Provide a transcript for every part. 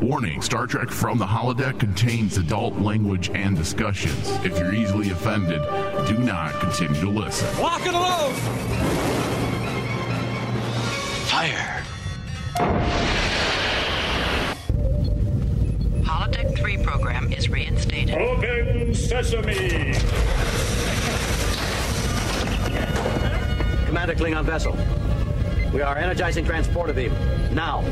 Warning Star Trek from the holodeck contains adult language and discussions. If you're easily offended, do not continue to listen. Lock and load! Fire! Holodeck 3 program is reinstated. Open sesame! Commander Klingon vessel. We are energizing transport of Now.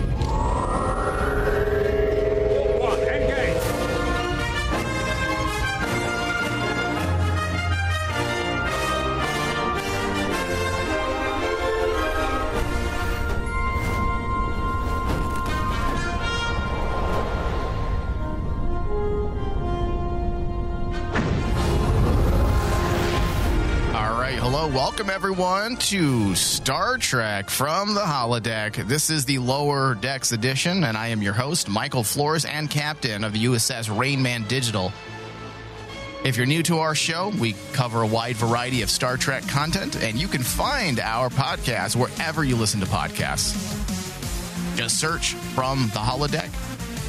Welcome everyone to Star Trek from the holodeck. This is the lower decks edition, and I am your host, Michael Flores, and captain of the USS Rainman Digital. If you're new to our show, we cover a wide variety of Star Trek content, and you can find our podcast wherever you listen to podcasts. Just search from the holodeck.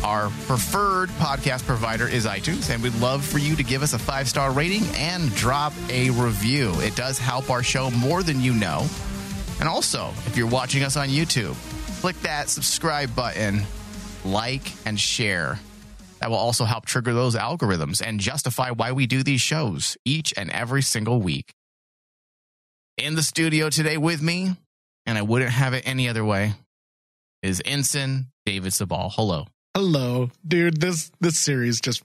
Our preferred podcast provider is iTunes, and we'd love for you to give us a five star rating and drop a review. It does help our show more than you know. And also, if you're watching us on YouTube, click that subscribe button, like, and share. That will also help trigger those algorithms and justify why we do these shows each and every single week. In the studio today with me, and I wouldn't have it any other way, is Ensign David Sabal. Hello. Hello, dude. This this series just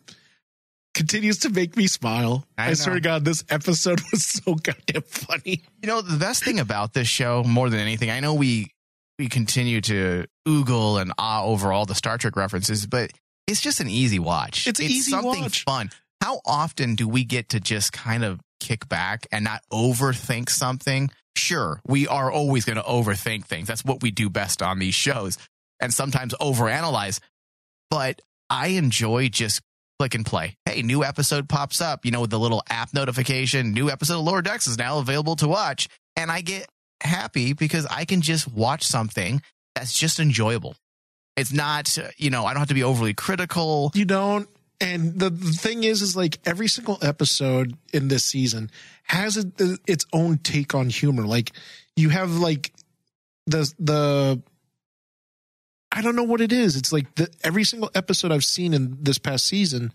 continues to make me smile. I I, swear to God, this episode was so goddamn funny. You know, the best thing about this show, more than anything, I know we we continue to oogle and ah over all the Star Trek references, but it's just an easy watch. It's an easy something watch. fun. How often do we get to just kind of kick back and not overthink something? Sure, we are always going to overthink things. That's what we do best on these shows, and sometimes overanalyze. But I enjoy just click and play. Hey, new episode pops up, you know, with the little app notification. New episode of Lower Decks is now available to watch. And I get happy because I can just watch something that's just enjoyable. It's not, you know, I don't have to be overly critical. You don't. And the, the thing is, is like every single episode in this season has a, its own take on humor. Like you have like the the I don't know what it is. It's like the every single episode I've seen in this past season,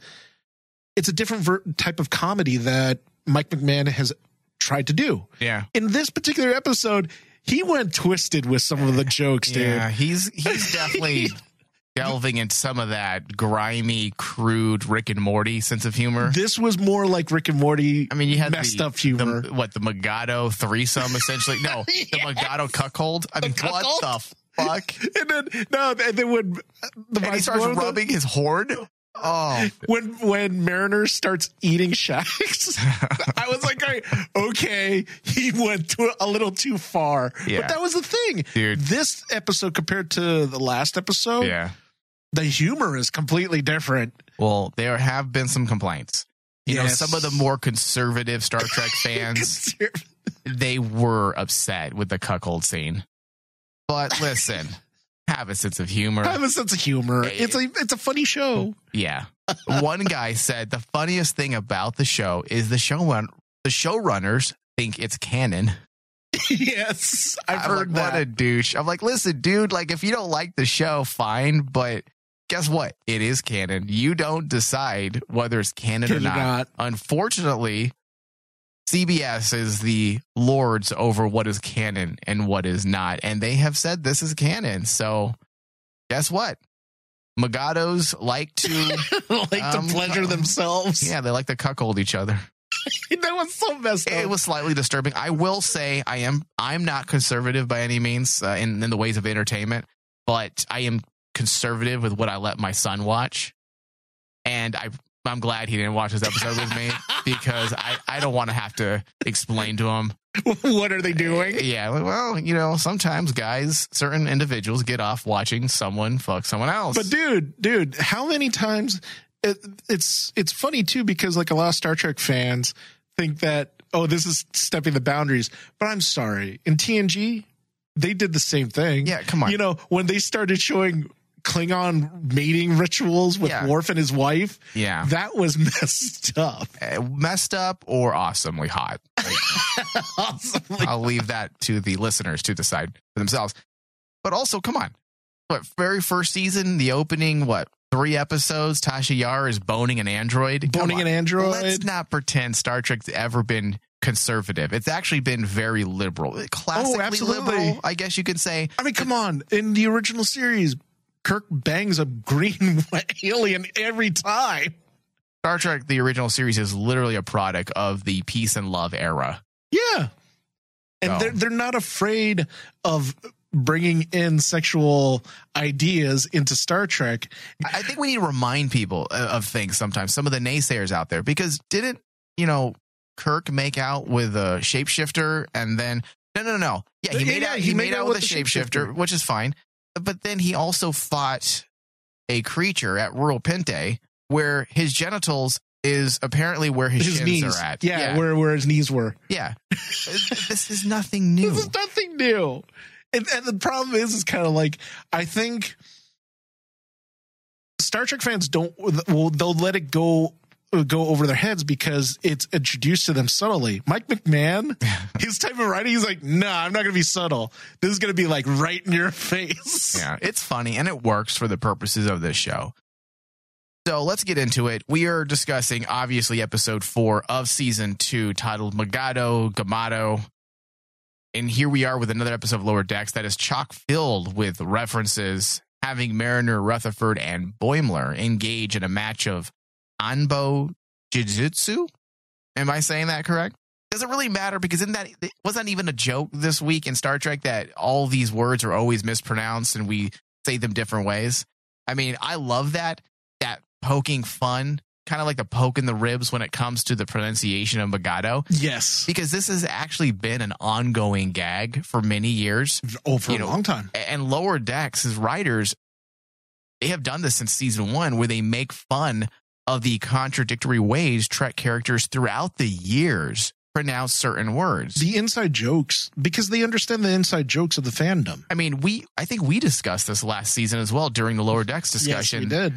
it's a different ver- type of comedy that Mike McMahan has tried to do. Yeah. In this particular episode, he went twisted with some of the jokes, dude. Yeah. He's, he's definitely delving into some of that grimy, crude Rick and Morty sense of humor. This was more like Rick and Morty. I mean, you had messed the, up humor. The, what the Mugato threesome, essentially? No, the Mugato cuckold. I mean, what cuckold? the fuck? and then no, and then when the And he vice- starts rubbing his horn. Oh, when when Mariner starts eating Shax, I was like, right, okay, he went to a little too far. Yeah. But that was the thing, Dude. This episode compared to the last episode, yeah. the humor is completely different. Well, there have been some complaints. You know, some of the more conservative Star Trek fans, they were upset with the cuckold scene. But listen, have a sense of humor. Have a sense of humor. It's a it's a funny show. Yeah. One guy said the funniest thing about the show is the show run the showrunners think it's canon. yes, I've I'm heard like, that. What a douche. I'm like, listen, dude, like if you don't like the show, fine, but guess what? It is canon. You don't decide whether it's canon or not. not. Unfortunately, CBS is the lords over what is canon and what is not. And they have said this is canon. So guess what? Mugatos like to like Um, to pleasure themselves. yeah, they like to cuckold each other. that was so messed up. It was slightly disturbing. I will say I am I'm not conservative by any means uh, in in the ways of entertainment, but I am conservative with what I let my son watch, and I I'm glad he didn't watch this episode with me because I I don't want to have to explain to him. what are they doing? Yeah, like, well, you know, sometimes guys, certain individuals get off watching someone fuck someone else. But dude, dude, how many times? It, it's it's funny too because like a lot of Star Trek fans think that oh this is stepping the boundaries, but I'm sorry in TNG they did the same thing. Yeah, come on. You know when they started showing Klingon mating rituals with Yeah. Worf and his wife. Yeah. That was messed up. Uh, messed up or awesomely hot. Like, I'll leave that to the listeners to decide for themselves. But also, come on. What very first season, the opening, what three episodes? Tasha Yar is boning an android. Boning an android? Let's not pretend Star Trek's ever been conservative. It's actually been very liberal, classically Oh, absolutely. liberal. I guess you could say. I mean, come on. In the original series, Kirk bangs a green alien every time. Star Trek, the original series, is literally a product of the peace and love era. Yeah. And So- they're, they're not afraid of bringing in sexual ideas into Star Trek. I think we need to remind people uh, of things sometimes. Some of the naysayers out there, because didn't you know Kirk make out with a shapeshifter, and then no, no, no, yeah, he made yeah, out. he He, made made out out with with a shapeshifter, shapeshifter. which is fine. But then he also fought a creature at Rura Penthe, where his genitals is apparently where his, His knees. are at. Yeah, yeah. Where, where his knees were. yeah. this is nothing new. This is nothing new. And, and the problem is, is kind of like, I think Star Trek fans don't, well, they'll let it go go over their heads because it's introduced to them subtly. Mike McMahan, his type of writing, he's like, nah, I'm not going to be subtle. This is going to be like right in your face. Yeah, it's funny and it works for the purposes of this show. So let's get into it. We are discussing, obviously, episode four of season two, titled Mugato Gumato. And here we are with another episode of Lower Decks that is chock filled with references, having Mariner, Rutherford, and Boimler engage in a match of Anbo Jiu-Jitsu. Am I saying that correct? Does it really matter? Because in that was that even a joke this week in Star Trek that all these words are always mispronounced and we say them different ways. I mean, I love that that poking fun, kind of like the poke in the ribs when it comes to the pronunciation of Mugato, Yes. because this has actually been an ongoing gag for many years. Oh, for You a know, long time. And Lower Decks, as writers, they have done this since season one, where they make fun of the contradictory ways Trek characters throughout the years pronounce certain words. The inside jokes, because they understand the inside jokes of the fandom. I mean, we I think we discussed this last season as well during the lower decks discussion. Yes, we did.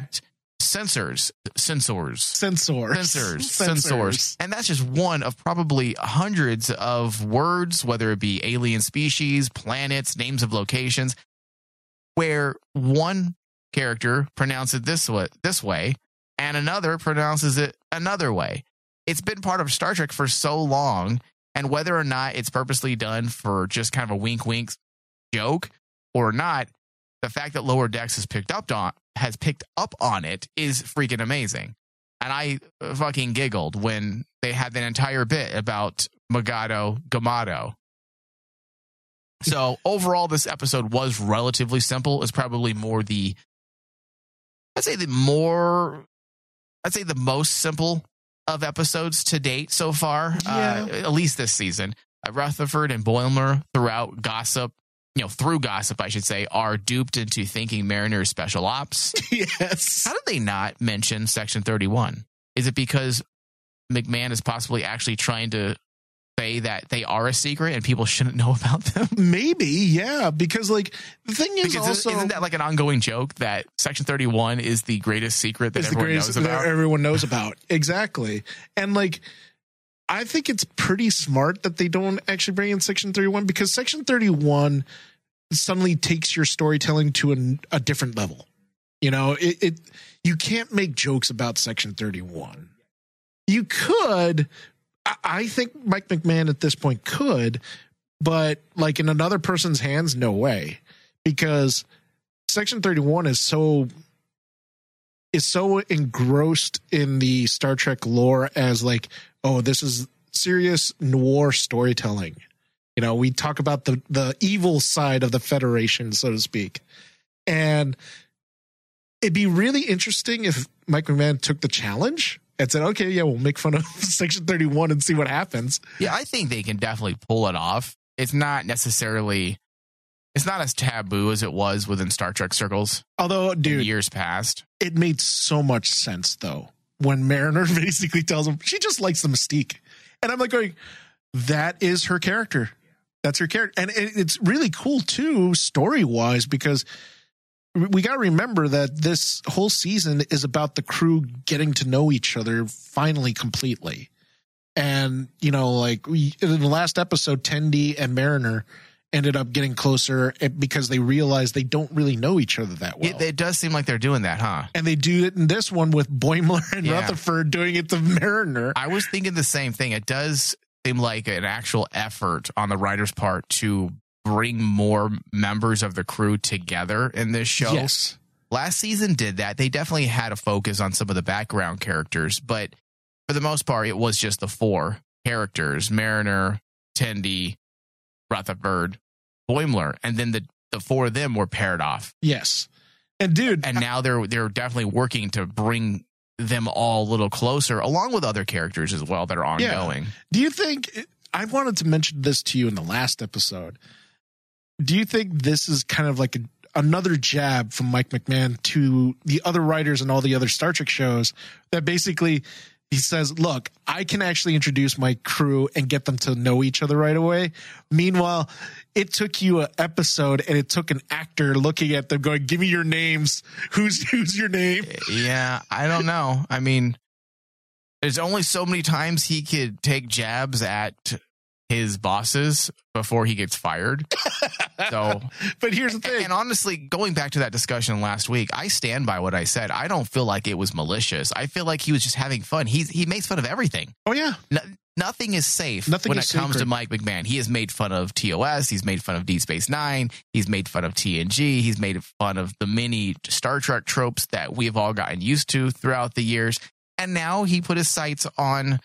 Sensors, sensors, Censors. sensors, sensors, and that's just one of probably hundreds of words, whether it be alien species, planets, names of locations, where one character pronounces it this way, this way, and another pronounces it another way. It's been part of Star Trek for so long, and whether or not it's purposely done for just kind of a wink, wink joke or not, the fact that Lower Decks has picked up on has picked up on it is freaking amazing. And I fucking giggled when they had that entire bit about Mugato Gumato. So overall, this episode was relatively simple. It's probably more the, I'd say the more, I'd say the most simple of episodes to date so far. Uh, at least this season. Uh, Rutherford and Boimler throughout gossip, you know, through gossip, I should say, are duped into thinking Mariner is special ops. yes. How did they not mention Section 31? Is it because McMahan is possibly actually trying to say that they are a secret and people shouldn't know about them? Maybe, yeah. Because like the thing is Because also isn't that like an ongoing joke that Section 31 is the greatest secret that everyone greatest knows that about? everyone knows about. Exactly. And like I think it's pretty smart that they don't actually bring in Section 31 because Section 31 suddenly takes your storytelling to an, a different level. You know, it, it you can't make jokes about Section 31. You could, I, think Mike McMahan at this point could, but like in another person's hands, no way. Because Section 31 is so is so engrossed in the Star Trek lore as like, oh, this is serious noir storytelling. You know, we talk about the the evil side of the Federation, so to speak. And it'd be really interesting if Mike McMahan took the challenge and said, okay, yeah, we'll make fun of Section 31 and see what happens. Yeah, I think they can definitely pull it off. It's not necessarily, it's not as taboo as it was within Star Trek circles Although, dude, years past. it made so much sense though when Mariner basically tells him she just likes the mystique, and I'm like going, that is her character. That's her character, and it's really cool too, story wise, because we got to remember that this whole season is about the crew getting to know each other finally completely. And, you know, like we, in the last episode, Tendi and Mariner ended up getting closer eh, because they realized they don't really know each other that well. It, it does seem like they're doing that, huh? and they do it in this one with Boimler and Yeah. Rutherford doing it to Mariner. I was thinking the same thing. It does seem like an actual effort on the writer's part to bring more members of the crew together in this show. Yes. Last season did that. They definitely had a focus on some of the background characters, but for the most part, it was just the four characters Mariner, Tendi, Rutherford, Boimler, and then the, the four of them were paired off. Yes. And dude, And now they're they're definitely working to bring them all a little closer, along with other characters as well that are ongoing. Do you think I wanted to mention this to you in the last episode? Do you think this is kind of like a, another jab from Mike McMahan to the other writers and all the other Star Trek shows that basically he says, "Look, I can actually introduce my crew and get them to know each other right away." Meanwhile, it took you an episode and it took an actor looking at them going, "Give me your names. Who's who's your name?" Yeah, I don't know. I mean, there's only so many times he could take jabs at his bosses before he gets fired. So, But here's the thing. and honestly, going back to that discussion last week, I stand by what I said. I don't feel like it was malicious. I feel like he was just having fun. He's he makes fun of everything. Oh yeah. No, nothing is safe Nothing when is it comes sacred. to Mike McMahan. He has made fun of TOS. He's made fun of Deep Space Nine. He's made fun of TNG. He's made fun of the many Star Trek tropes that we've all gotten used to throughout the years. And now he put his sights on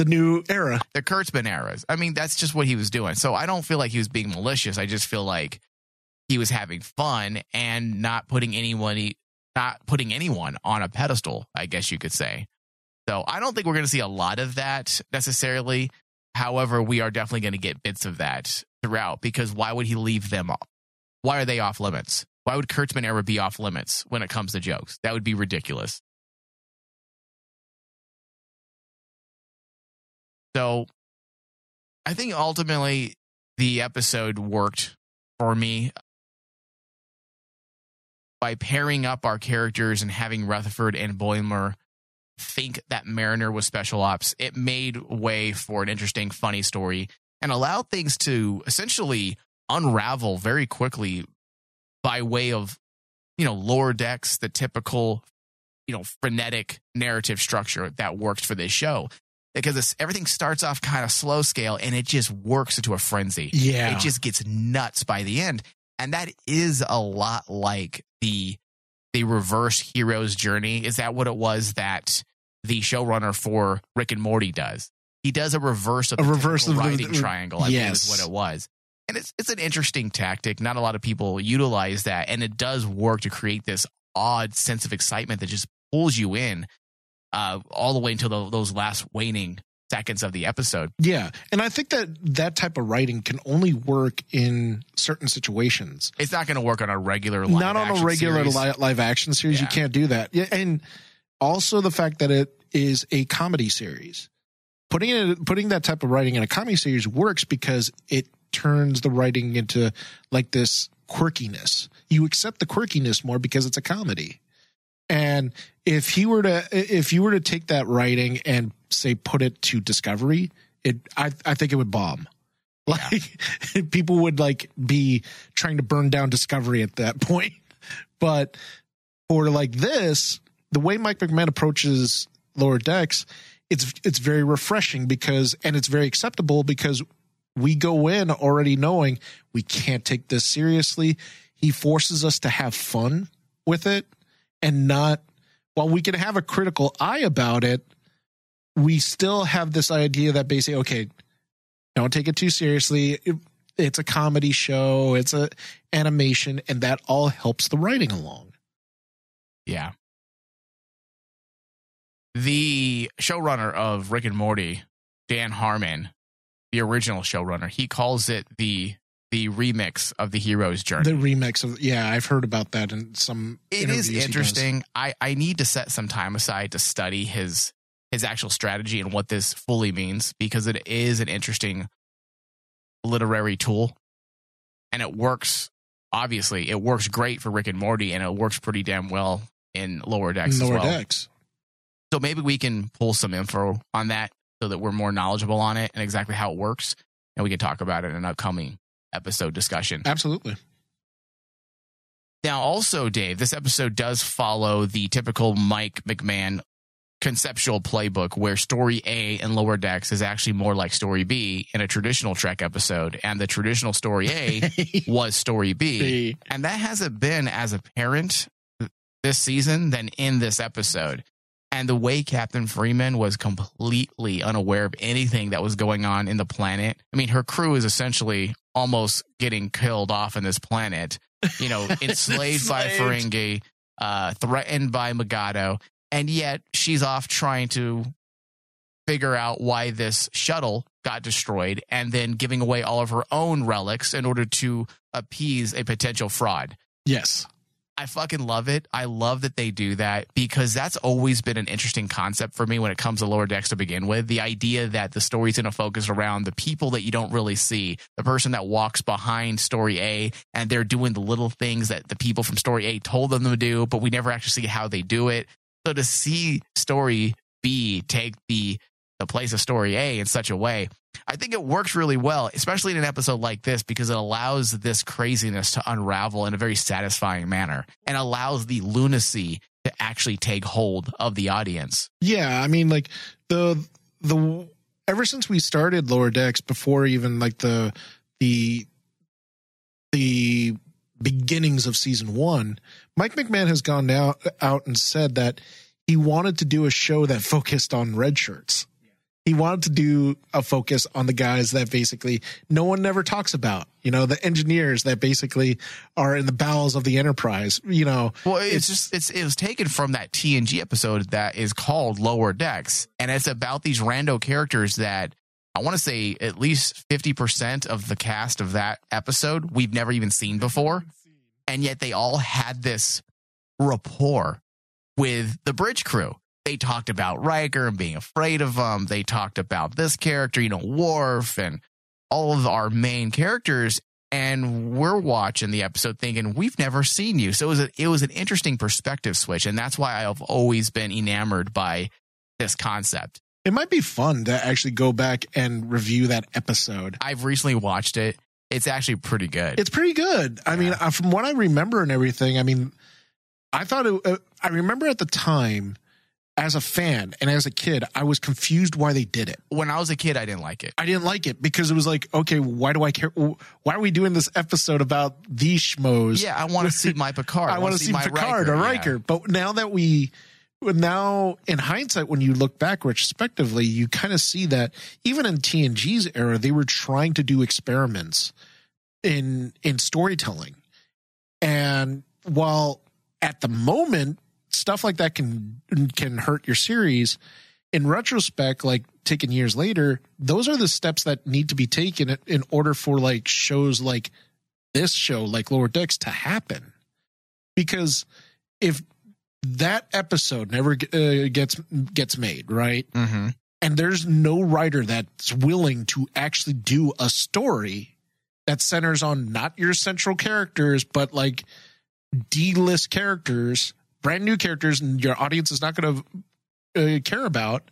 The new era. the Kurtzman eras. I mean, that's just what he was doing. So I don't feel like he was being malicious. I just feel like he was having fun and not putting anyone not putting anyone on a pedestal, I guess you could say. So I don't think we're going to see a lot of that necessarily. However, we are definitely going to get bits of that throughout because why would he leave them off? Why are they off limits? Why would Kurtzman era be off limits when it comes to jokes? That would be ridiculous. So I think ultimately the episode worked for me by pairing up our characters and having Rutherford and Boimler think that Mariner was special ops. It made way for an interesting, funny story and allowed things to essentially unravel very quickly by way of, you know, lower decks, the typical, you know, frenetic narrative structure that works for this show. Because it's, everything starts off kind of slow scale and it just works into a frenzy. Yeah. it just gets nuts by the end. And that is a lot like the the reverse hero's journey. Is that what it was that the showrunner for rick and morty does? He does a reverse of A the reverse of the- writing triangle i believe is Yes. what it was. And it's it's an interesting tactic. Not a lot of people utilize that. And it does work to create this odd sense of excitement that just pulls you in uh, all the way until the, those last waning seconds of the episode Yeah, and I think that that type of writing can only work in certain situations. it's not going to work on a regular live Not on a regular li- live action series. You can't do that. Yeah, and also the fact that it is a comedy series. Putting it, putting that type of writing in a comedy series works because it turns the writing into like this quirkiness. You accept the quirkiness more because it's a comedy. And if he were to, if you were to take that writing and say put it to Discovery, it, I, I think it would bomb. Like people would like be trying to burn down Discovery at that point. But for like this, the way Mike McMahan approaches lower decks, it's it's very refreshing because and it's very acceptable because we go in already knowing we can't take this seriously. He forces us to have fun with it and not while we can have a critical eye about it, we still have this idea that basically, okay, don't take it too seriously. It- it's a comedy show, it's a animation, and that all helps the writing along. Yeah. The showrunner of Rick and Morty, Dan Harmon, the original showrunner, he calls it the the remix of the hero's journey. The remix of yeah, I've heard about that in some. it is interesting. I, I need to set some time aside to study his his actual strategy and what this fully means because it is an interesting literary tool and it works obviously it works great for Rick and Morty, and it works pretty damn well in Lower Decks Lower as well. decks. So maybe we can pull some info on that so that we're more knowledgeable on it and exactly how it works, and we can talk about it in an upcoming episode discussion. Absolutely. Now, also, Dave, this episode does follow the typical Mike McMahan conceptual playbook where story A in Lower Decks is actually more like story B in a traditional Trek episode, and the traditional story A was story B. The- And that hasn't been as apparent this season than in this episode. And the way Captain Freeman was completely unaware of anything that was going on in the planet. I mean, her crew is essentially almost getting killed off in this planet, you know, enslaved by. Ferengi, uh, threatened by Mugato. And yet she's off trying to figure out why this shuttle got destroyed and then giving away all of her own relics in order to appease a potential fraud. yes. I fucking love it. I love that they do that because that's always been an interesting concept for me when it comes to lower decks to begin with. The idea that the story's going to focus around the people that you don't really see, the person that walks behind story A, and they're doing the little things that the people from story A told them to do, but we never actually see how they do it. So to see story B take the the place of story A in such a way, I think it works really well, especially in an episode like this, because it allows this craziness to unravel in a very satisfying manner and allows the lunacy to actually take hold of the audience. Yeah, I mean, like the the ever since we started Lower Decks, before even like the the the beginnings of season one, Mike McMahan has gone now out and said that he wanted to do a show that focused on red shirts. He wanted to do a focus on the guys that basically no one never talks about. You know, the engineers that basically are in the bowels of the enterprise. You know, Well, it's, just it's it was taken from that TNG episode that is called Lower Decks, and it's about these rando characters that I want to say at least fifty percent of the cast of that episode we've never even seen before, and yet they all had this rapport with the bridge crew. They talked about Riker and being afraid of him. They talked about this character, you know, Worf, and all of our main characters. And we're watching the episode thinking we've never seen you. So it was a, it was an interesting perspective switch, and that's why I've always been enamored by this concept. it might be fun to actually go back and review that episode. I've recently watched it. It's actually pretty good. It's pretty good. I mean, uh, from what I remember and everything, I mean, I thought it, uh, I remember at the time as a fan and as a kid, I was confused why they did it. when I was a kid, I didn't like it. I didn't like it because it was like, okay, why do I care? Why are we doing this episode about these schmoes? Yeah, I want to see my Picard. I want to see my Picard Riker. or Yeah. Riker. But now that we, now in hindsight, when you look back retrospectively, you kind of see that even in TNG's era, they were trying to do experiments in in storytelling, and while at the moment stuff like that can can hurt your series, in retrospect, like taken years later, those are the steps that need to be taken in order for like shows like this show, like Lower Decks, to happen. Because if that episode never uh, gets gets made, right, Mhm. and there's no writer that's willing to actually do a story that centers on not your central characters, but like D list characters, brand new characters, and your audience is not going to uh, care about.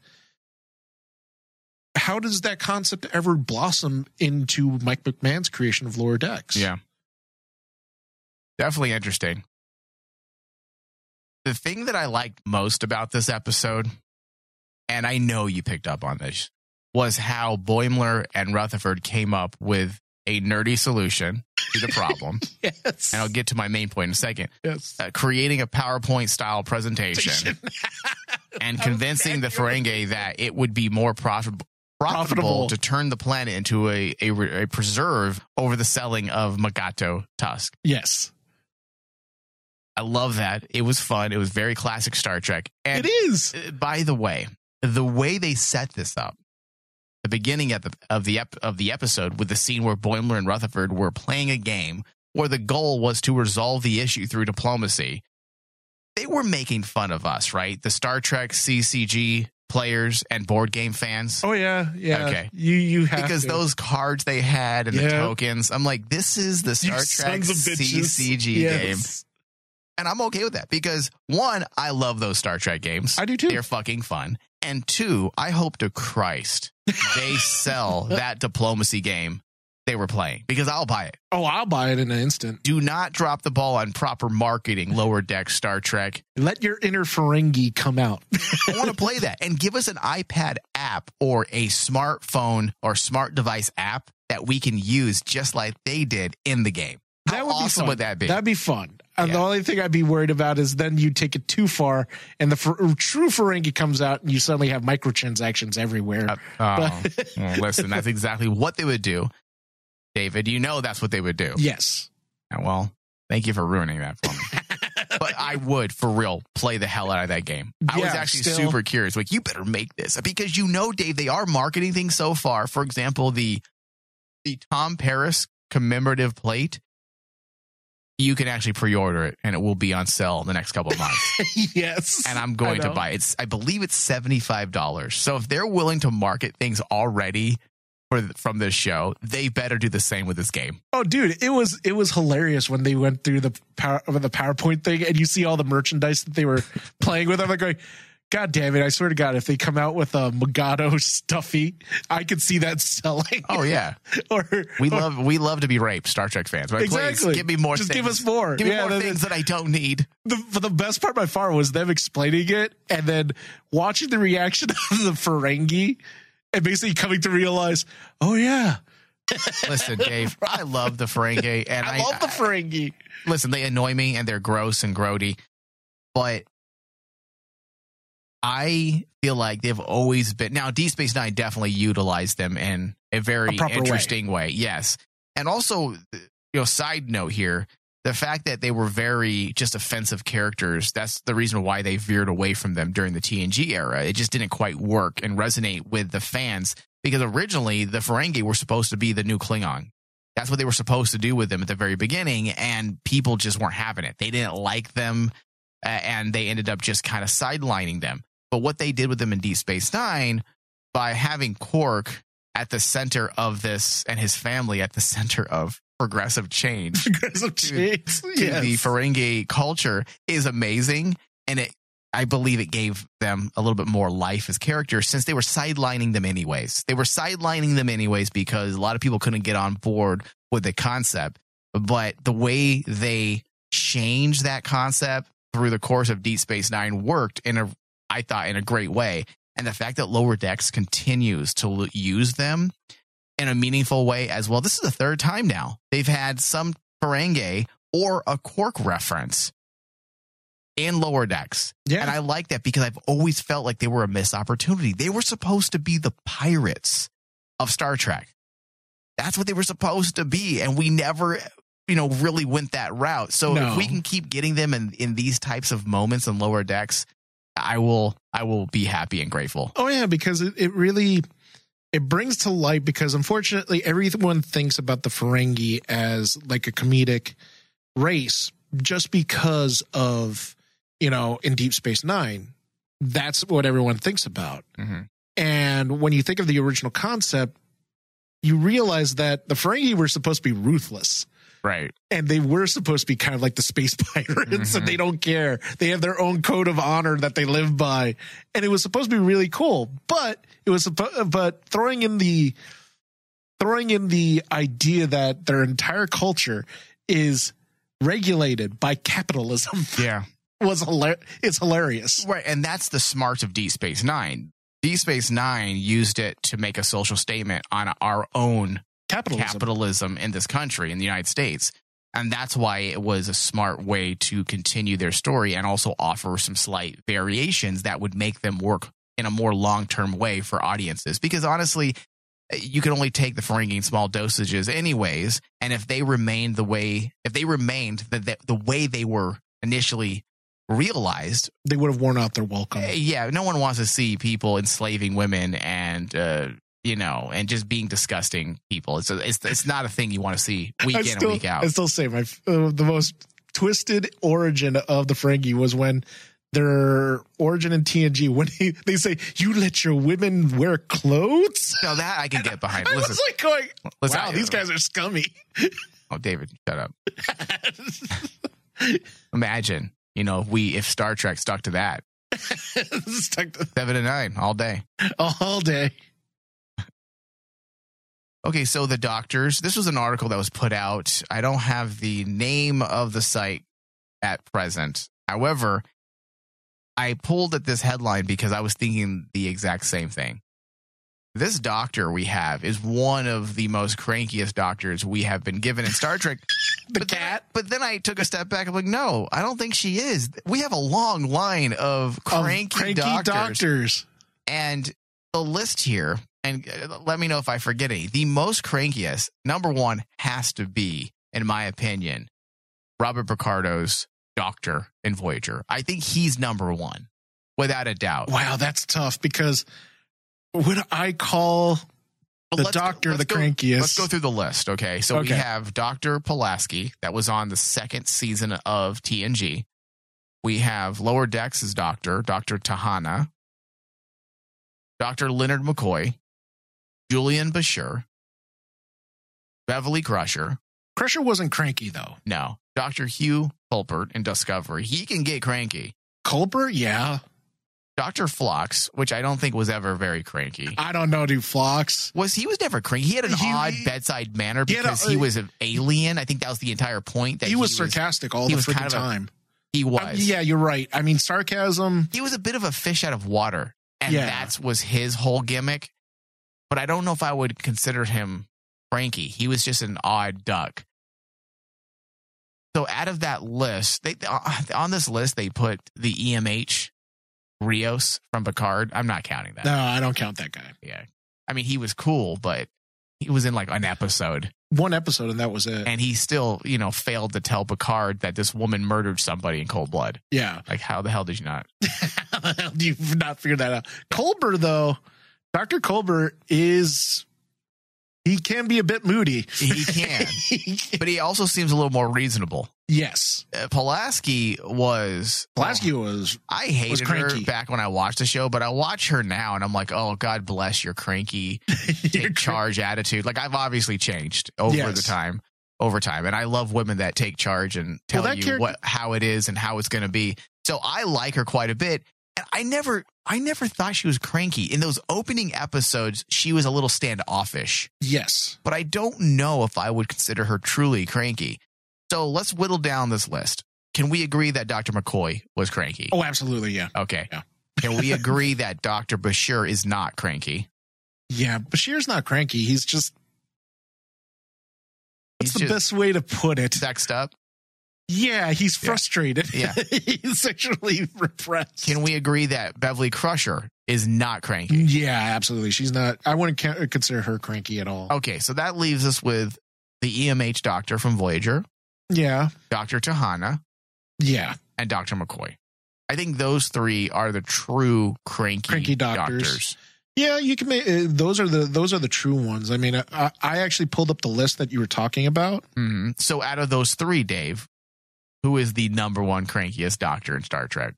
How does that concept ever blossom into Mike McMahan's creation of Lower Decks? Yeah. Definitely interesting. The thing that I liked most about this episode, and I know you picked up on this, was how Boimler and Rutherford came up with a nerdy solution to the problem. Yes. and I'll get to my main point in a second. yes. Uh, creating a PowerPoint style presentation and convincing the Ferengi that it would be more profitable. Profitable, to turn the planet into a, a, a preserve over the selling of Mugato Tusk. Yes. I love that. It was fun. It was very classic Star Trek. And it is. uh, by the way, the way they set this up, the beginning of the of the ep- of the episode with the scene where Boimler and Rutherford were playing a game where the goal was to resolve the issue through diplomacy. They were making fun of us, right? The Star Trek CCG players and board game fans? Oh yeah, yeah. Okay. You you have because to. those cards they had and the tokens, I'm like, this is the You Star Trek of bitches. CCG Yes. game. And I'm okay with that because one, I love those Star Trek games. I do too. They're fucking fun. And two, I hope to Christ they sell that diplomacy game they were playing because I'll buy it. Oh, I'll buy it in an instant. Do not drop the ball on proper marketing lower deck Star Trek. Let your inner Ferengi come out. I want to play that and give us an iPad app or a smartphone or smart device app that we can use just like they did in the game. How that would awesome be fun. would that be? That'd be fun. And the only thing I'd be worried about is then you take it too far, and the true Ferengi comes out, and you suddenly have microtransactions everywhere. Uh, oh, well, listen, that's exactly what they would do. David, you know that's what they would do. yes. Yeah, Well, thank you for ruining that for me. but I would, for real, play the hell out of that game. I was actually still- super curious. Like, you better make this because you know, Dave, they are marketing things so far. For example, the the Tom Paris commemorative plate. You can actually pre-order it, and it will be on sale in the next couple of months. yes. and I'm going to buy it. It's I believe it's seventy five dollars. So if they're willing to market things already for from this show, they better do the same with this game. Oh, dude, it was it was hilarious when they went through the power the PowerPoint thing, and you see all the merchandise that they were playing with. I'm like going, God damn it! I swear to God, if they come out with a Mugato stuffy, I could see that selling. Oh yeah, or we or- love we love to be raped, Star Trek fans. But Exactly. please give me more. Just things. give us more. Give me Yeah, more things that I don't need. the the best part by far was them explaining it and then watching the reaction of the Ferengi and basically coming to realize, oh yeah, Listen, Dave, I love the Ferengi, and I, I, love the Ferengi. listen, they annoy me and they're gross and grody, but I feel like they've always been now D Space Nine definitely utilized them in a very A proper way. interesting way. Yes. And also, you know, side note here, the fact that they were very just offensive characters, that's the reason why they veered away from them during the TNG era. It just didn't quite work and resonate with the fans because originally the Ferengi were supposed to be the new Klingon. That's what they were supposed to do with them at the very beginning, and people just weren't having it. They didn't like them, and they ended up just kind of sidelining them. But what they did with them in Deep Space Nine, by having Quark at the center of this and his family at the center of progressive change Aggressive to, chase. to the Ferengi culture, is amazing. And it, I believe it gave them a little bit more life as characters since they were sidelining them anyways. They were sidelining them anyways because a lot of people couldn't get on board with the concept. But the way they changed that concept through the course of Deep Space Nine worked in a, I thought, in a great way. And the fact that Lower Decks continues to use them in a meaningful way as well. This is the third time now they've had some Ferengi or a Quark reference in Lower Decks. Yeah. And I like that because I've always felt like they were a missed opportunity. They were supposed to be the pirates of Star Trek. That's what they were supposed to be. And we never, you know, really went that route. So No. if we can keep getting them in, in these types of moments and lower decks, I will I will be happy and grateful. Oh yeah, because it, it really it brings to light because unfortunately everyone thinks about the Ferengi as like a comedic race just because of you know in Deep Space Nine. That's what everyone thinks about. Mhm. And when you think of the original concept, you realize that the Ferengi were supposed to be ruthless. Right. And they were supposed to be kind of like the space pirates, and they mm-hmm. don't care. They have their own code of honor that they live by, and it was supposed to be really cool. But it was, but throwing in the, throwing in the idea that their entire culture is regulated by capitalism Yeah. was hilarious. It's hilarious. Right, and that's the smarts of D Space Nine. D Space Nine used it to make a social statement on our own Capitalism. capitalism in this country, in the United States. And that's why it was a smart way to continue their story and also offer some slight variations that would make them work in a more long term way for audiences. Because honestly, you can only take the Ferengi in small dosages, anyways. And if they remained the way, if they remained the, the, the way they were initially realized, They would have worn out their welcome. uh, yeah, no one wants to see people enslaving women and uh, you know, and just being disgusting people. It's a, it's it's not a thing you want to see week I in still, and week out. I still say my uh, the most twisted origin of the Ferengi was when their origin in TNG when he, they say you let your women wear clothes. No, that I can get behind. I Listen, was like going, listen, wow, these guys are scummy. Oh, David, shut up. Imagine, you know, if we if Star Trek stuck to that Stuck to- seven to nine all day. all day. Okay, so the doctors. This was an article that was put out. I don't have the name of the site at present. However, I pulled at this headline because I was thinking the exact same thing. This doctor we have is one of the most crankiest doctors we have been given in Star Trek. The but then- cat but then I took a step back. I'm like, no, I don't think she is. We have a long line of of cranky, doctors, doctors. and the list here. And uh, let me know if I forget any. The most crankiest number one has to be, in my opinion, Robert Picardo's doctor in Voyager. I think he's number one, without a doubt. Wow, that's tough because would I call But the let's go- doctor the go- crankiest? Let's go through the list. Okay. So we have Dr. Pulaski that was on the second season of TNG. We have Lower Decks Doctor, Dr. T'Ana, Dr. Leonard McCoy, Julian Bashir, Beverly Crusher. Crusher wasn't cranky though. No, Dr. Hugh Culber in Discovery. He can get cranky. Culber, yeah. Dr. Phlox, which I don't think was ever very cranky. I don't know, dude. Phlox. Was he was never cranky? He had an He- odd bedside manner He a- because he was an alien. I think that was the entire point. That He was sarcastic all he the was kind of a- time. he was. Uh, yeah, you're right. I mean, sarcasm. he was a bit of a fish out of water, and Yeah. that was his whole gimmick. But I don't know if I would consider him cranky. He was just an odd duck. So out of that list, they uh, on this list they put the EMH Rios from Picard. I'm not counting that. No, I don't count that guy. Yeah, I mean he was cool, but he was in like an episode, One episode and that was it. and he still you know failed to tell Picard that this woman murdered somebody in cold blood. yeah. Like how the hell did you not? How the hell do you not figure that out? Culber, though, Dr. Culber is. He can be a bit moody. He can. but he also seems a little more reasonable. yes. Uh, Pulaski was Pulaski was. I hated her back when I watched the show, but I watch her now and I'm like, oh God bless your cranky take charge attitude. Like I've obviously changed over Yes. the time, over time, and I love women that take charge and tell Well, you character- what how it is and how it's going to be. So I like her quite a bit. And I never, I never thought she was cranky. In those opening episodes, she was a little standoffish Yes. but I don't know if I would consider her truly cranky. So let's whittle down this list. Can we agree that Dr. McCoy was cranky? Oh, absolutely. Yeah. Okay. Yeah. Can we agree that Dr. Bashir is not cranky? Yeah. Bashir's not cranky. He's just. What's He's the just best way to put it? sexed up. Yeah, he's frustrated. Yeah. he's sexually repressed. Can we agree that Beverly Crusher is not cranky? Yeah, absolutely. She's not. I wouldn't ca- consider her cranky at all. Okay, so that leaves us with the EMH doctor from Voyager, Yeah, Dr. T'Ana, yeah. and Dr. McCoy. I think those three are the true cranky, Cranky doctors. Yeah, you can make uh, those are the those are the true ones. I mean, I, I actually pulled up the list that you were talking about. Mhm. So out of those three, Dave, who is the number one crankiest doctor in Star Trek?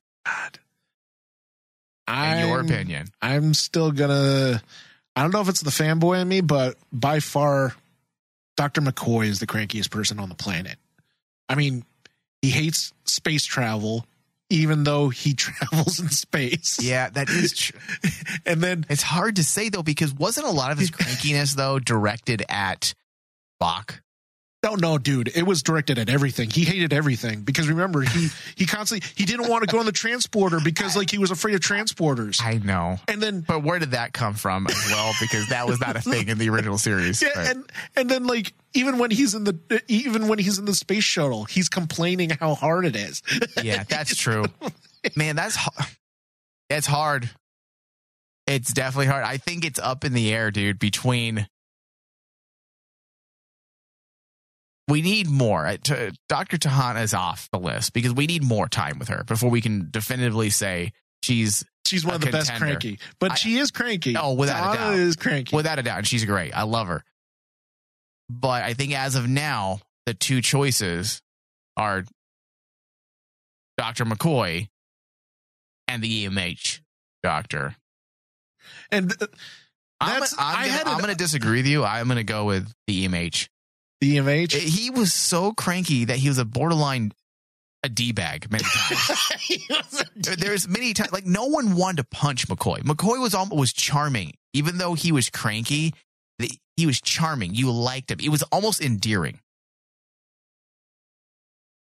In your I'm- opinion. I'm still gonna. I don't know if it's the fanboy in me, but by far, Doctor McCoy is the crankiest person on the planet. I mean, he hates space travel, even though he travels in space. Yeah, that is true. and then It's hard to say though because wasn't a lot of his crankiness though directed at Bach? No, no, dude. It was directed at everything. He hated everything because remember he he constantly he didn't want to go on the transporter because like he was afraid of transporters. I know. And then But where did that come from as well? Because that was not a thing in the original series. yeah, But- and and then like even when he's in the even when he's in the space shuttle, he's complaining how hard it is. yeah, that's true. Man, that's it's hard. It's definitely hard. I think it's up in the air, dude, between we need more. Uh, Dr. T'Ana is off the list because we need more time with her before we can definitively say she's She's one of the best cranky, but I- she is cranky. Oh, without a doubt. is cranky. without a doubt, and she's great. I love her. But I think as of now, the two choices are Dr. McCoy and the EMH doctor. And uh, I'm, I'm, I gonna, had I'm gonna disagree with you. I'm gonna go with the EMH. The EMH. He was so cranky that he was a borderline a d bag many times. There's many times like no one wanted to punch McCoy. McCoy was almost was charming, even though he was cranky. He was charming. You liked him. It was almost endearing.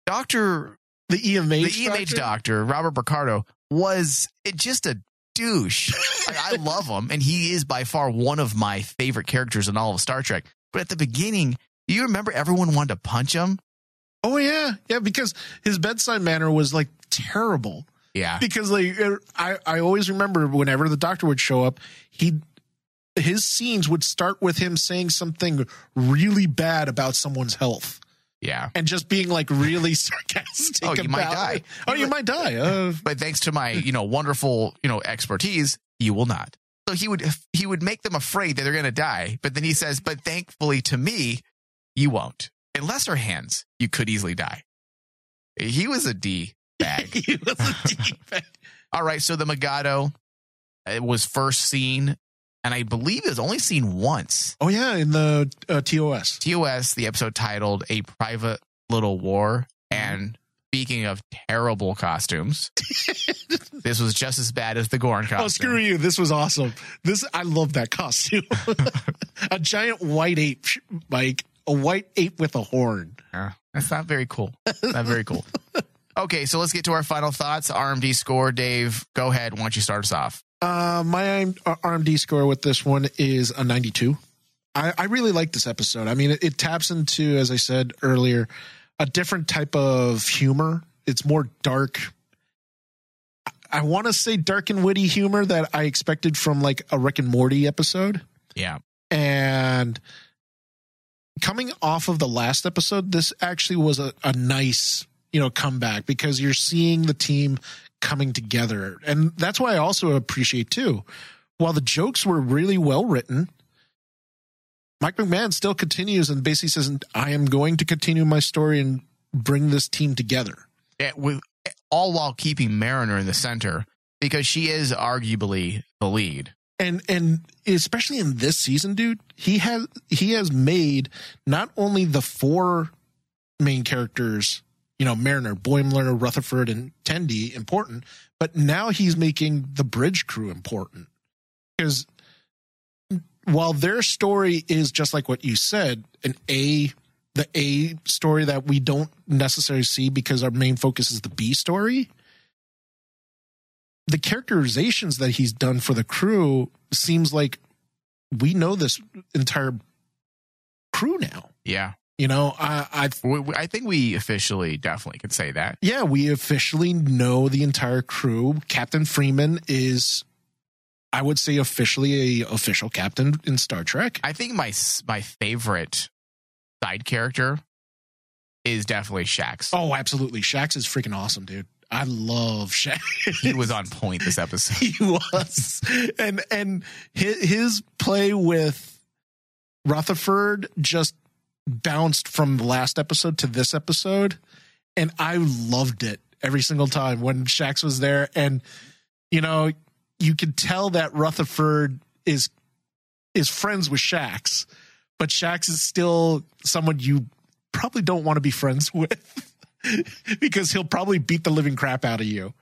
Doctor the EMH. the EMH doctor, Robert Picardo, was it just a douche. Like, I love him, and he is by far one of my favorite characters in all of Star Trek. But at the beginning, you remember everyone wanted to punch him? Oh yeah, yeah. Because his bedside manner was like terrible. Yeah. Because like uh, I, I always remember whenever the doctor would show up, he his scenes would start with him saying something really bad about someone's health Yeah. and just being like really sarcastic. Oh, you might die. Oh, you might die. Uh, But thanks to my, you know, wonderful, you know, expertise, you will not. So he would he would make them afraid that they're going to die, but then he says, "But thankfully to me, you won't. In lesser hands, you could easily die." He was a D bag. he was a deep. All right, so the Mugato it was first seen, and I believe it was only seen once. Oh yeah, in the uh, TOS. TOS, the episode titled "A Private Little War," and speaking of terrible costumes, this was just as bad as the Gorn costume. Oh, screw you! This was awesome. This I love that costume. a giant white ape, like a white ape with a horn. Yeah, that's not very cool. Not very cool. Okay, so let's get to our final thoughts. RMD score, Dave. Go ahead. Why don't you start us off? Uh, my RMD score with this one is a 92. I, I really like this episode. I mean, it, it taps into, as I said earlier, a different type of humor. It's more dark. I, I want to say dark and witty humor that I expected from like a Rick and Morty episode. Yeah. And coming off of the last episode, this actually was a, a nice, you know, comeback because you're seeing the team coming together. And that's why I also appreciate too. While the jokes were really well written, Mike McMahan still continues and basically says, I am going to continue my story and bring this team together. Yeah, with, all while keeping Mariner in the center because she is arguably the lead. And and especially in this season, dude, he has he has made not only the four main characters, you know, Mariner, Boimler, Rutherford, and Tendi important, but now he's making the bridge crew important. Because while their story is just like what you said, an A the A story that we don't necessarily see because our main focus is the B story the characterizations that he's done for the crew seems like we know this entire crew now. Yeah. You know, I, I I think we officially definitely could say that. yeah, we officially know the entire crew. Captain Freeman is, I would say, officially a official captain in Star Trek. I think my my favorite side character is definitely Shax. Oh, absolutely, Shax is freaking awesome, dude. I love Shax. He was on point this episode. he was and and his, his play with rutherford just bounced from the last episode to this episode and i loved it every single time when shax was there and you know you could tell that rutherford is is friends with shax but shax is still someone you probably don't want to be friends with because he'll probably beat the living crap out of you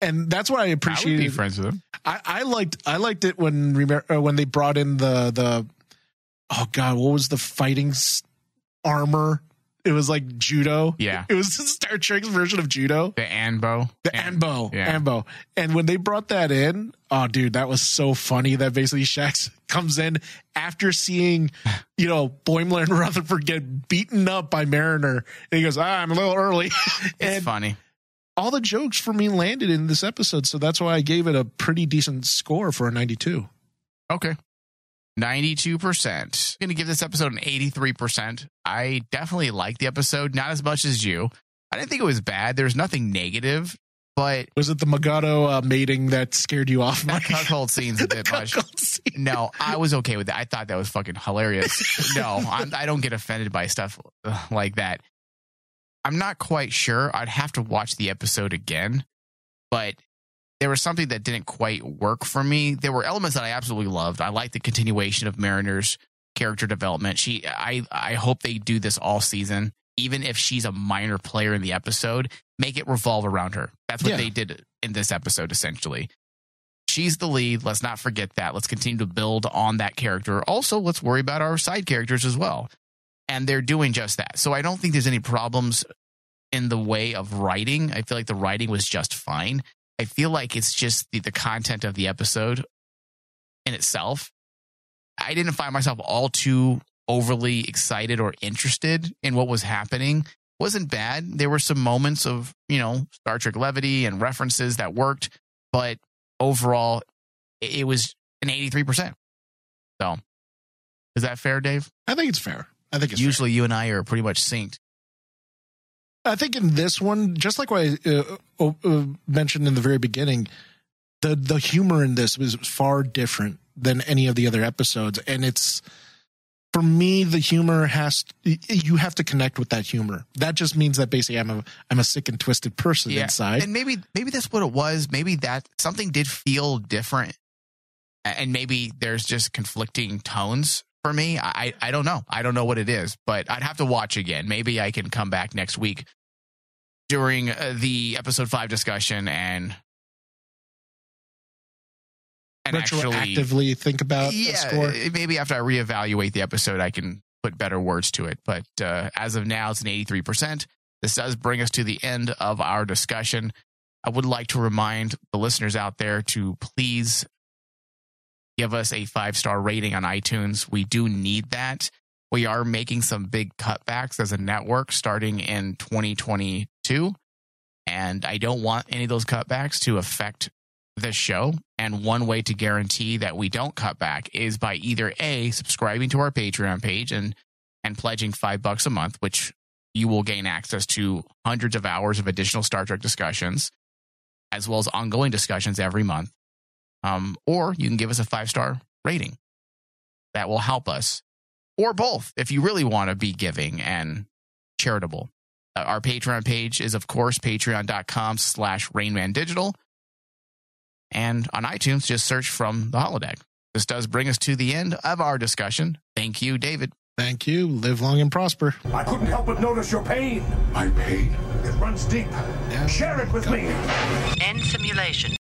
and that's what I I would be friends with him. I, I liked I liked it when uh, when they brought in the the oh god what was the fighting armor? It was like judo. Yeah. it was the Star Trek's version of judo. The Anbo. The An- Anbo, yeah. Anbo, and when they brought that in, oh dude, that was so funny. That basically Shax comes in after seeing, you know, Boimler and Rutherford get beaten up by Mariner, and he goes, ah, "I'm a little early," It's and funny. all the jokes for me landed in this episode, so that's why I gave it a pretty decent score for a 92. Okay. 92%. I'm going to give this episode an 83%. I definitely like the episode, not as much as you. I didn't think it was bad. There's nothing negative, but Was it the Mugato uh, mating that scared you off? that Mike? cuckold scene's a bit much. Scene. No, I was okay with that. I thought that was fucking hilarious. No, I'm, I don't get offended by stuff uh, like that. I'm not quite sure. I'd have to watch the episode again, but there was something that didn't quite work for me. There were elements that I absolutely loved. I like the continuation of Mariner's character development. She, I, I hope they do this all season, even if she's a minor player in the episode. Make it revolve around her. That's what Yeah. they did in this episode, essentially. She's the lead. Let's not forget that. Let's continue to build on that character. Also, let's worry about our side characters as well. And they're doing just that. So I don't think there's any problems in the way of writing. I feel like the writing was just fine. I feel like it's just the, the content of the episode in itself. I didn't find myself all too overly excited or interested in what was happening. Wasn't bad. There were some moments of, you know, Star Trek levity and references that worked, but overall, it, was an 83%. So, is that fair, Dave? I think it's fair. I think it's fair. Usually you and I are pretty much synced. I think in this one, just like what I uh, uh, mentioned in the very beginning, the the humor in this was far different than any of the other episodes, and it's for me the humor has you have to connect with that humor. That just means that basically I'm a I'm a sick and twisted person inside. And maybe maybe that's what it was. Maybe that something did feel different, and maybe there's just conflicting tones for me. I I don't know. I don't know what it is, but I'd have to watch again. Maybe I can come back next week during uh, the episode five discussion and and actually Retroactively think about the yeah, score. maybe after I reevaluate the episode, I can put better words to it. But uh, as of now, it's an 83%. This does bring us to the end of our discussion. I would like to remind the listeners out there to please give us a five star rating on iTunes. We do need that. We are making some big cutbacks as a network starting in 2022. And I don't want any of those cutbacks to affect this show. And one way to guarantee that we don't cut back is by either A, subscribing to our Patreon page and and pledging five bucks a month, which you will gain access to hundreds of hours of additional Star Trek discussions, as well as ongoing discussions every month. Um, or you can give us a five star rating. That will help us. Or both, if you really want to be giving and charitable. Uh, our Patreon page is, of course, patreon.com slash rainmandigital. And on iTunes, just search from the holodeck. This does bring us to the end of our discussion. Thank you, David. Thank you. Live long and prosper. I couldn't help but notice your pain. My pain? It runs deep. Share it with me. End simulation.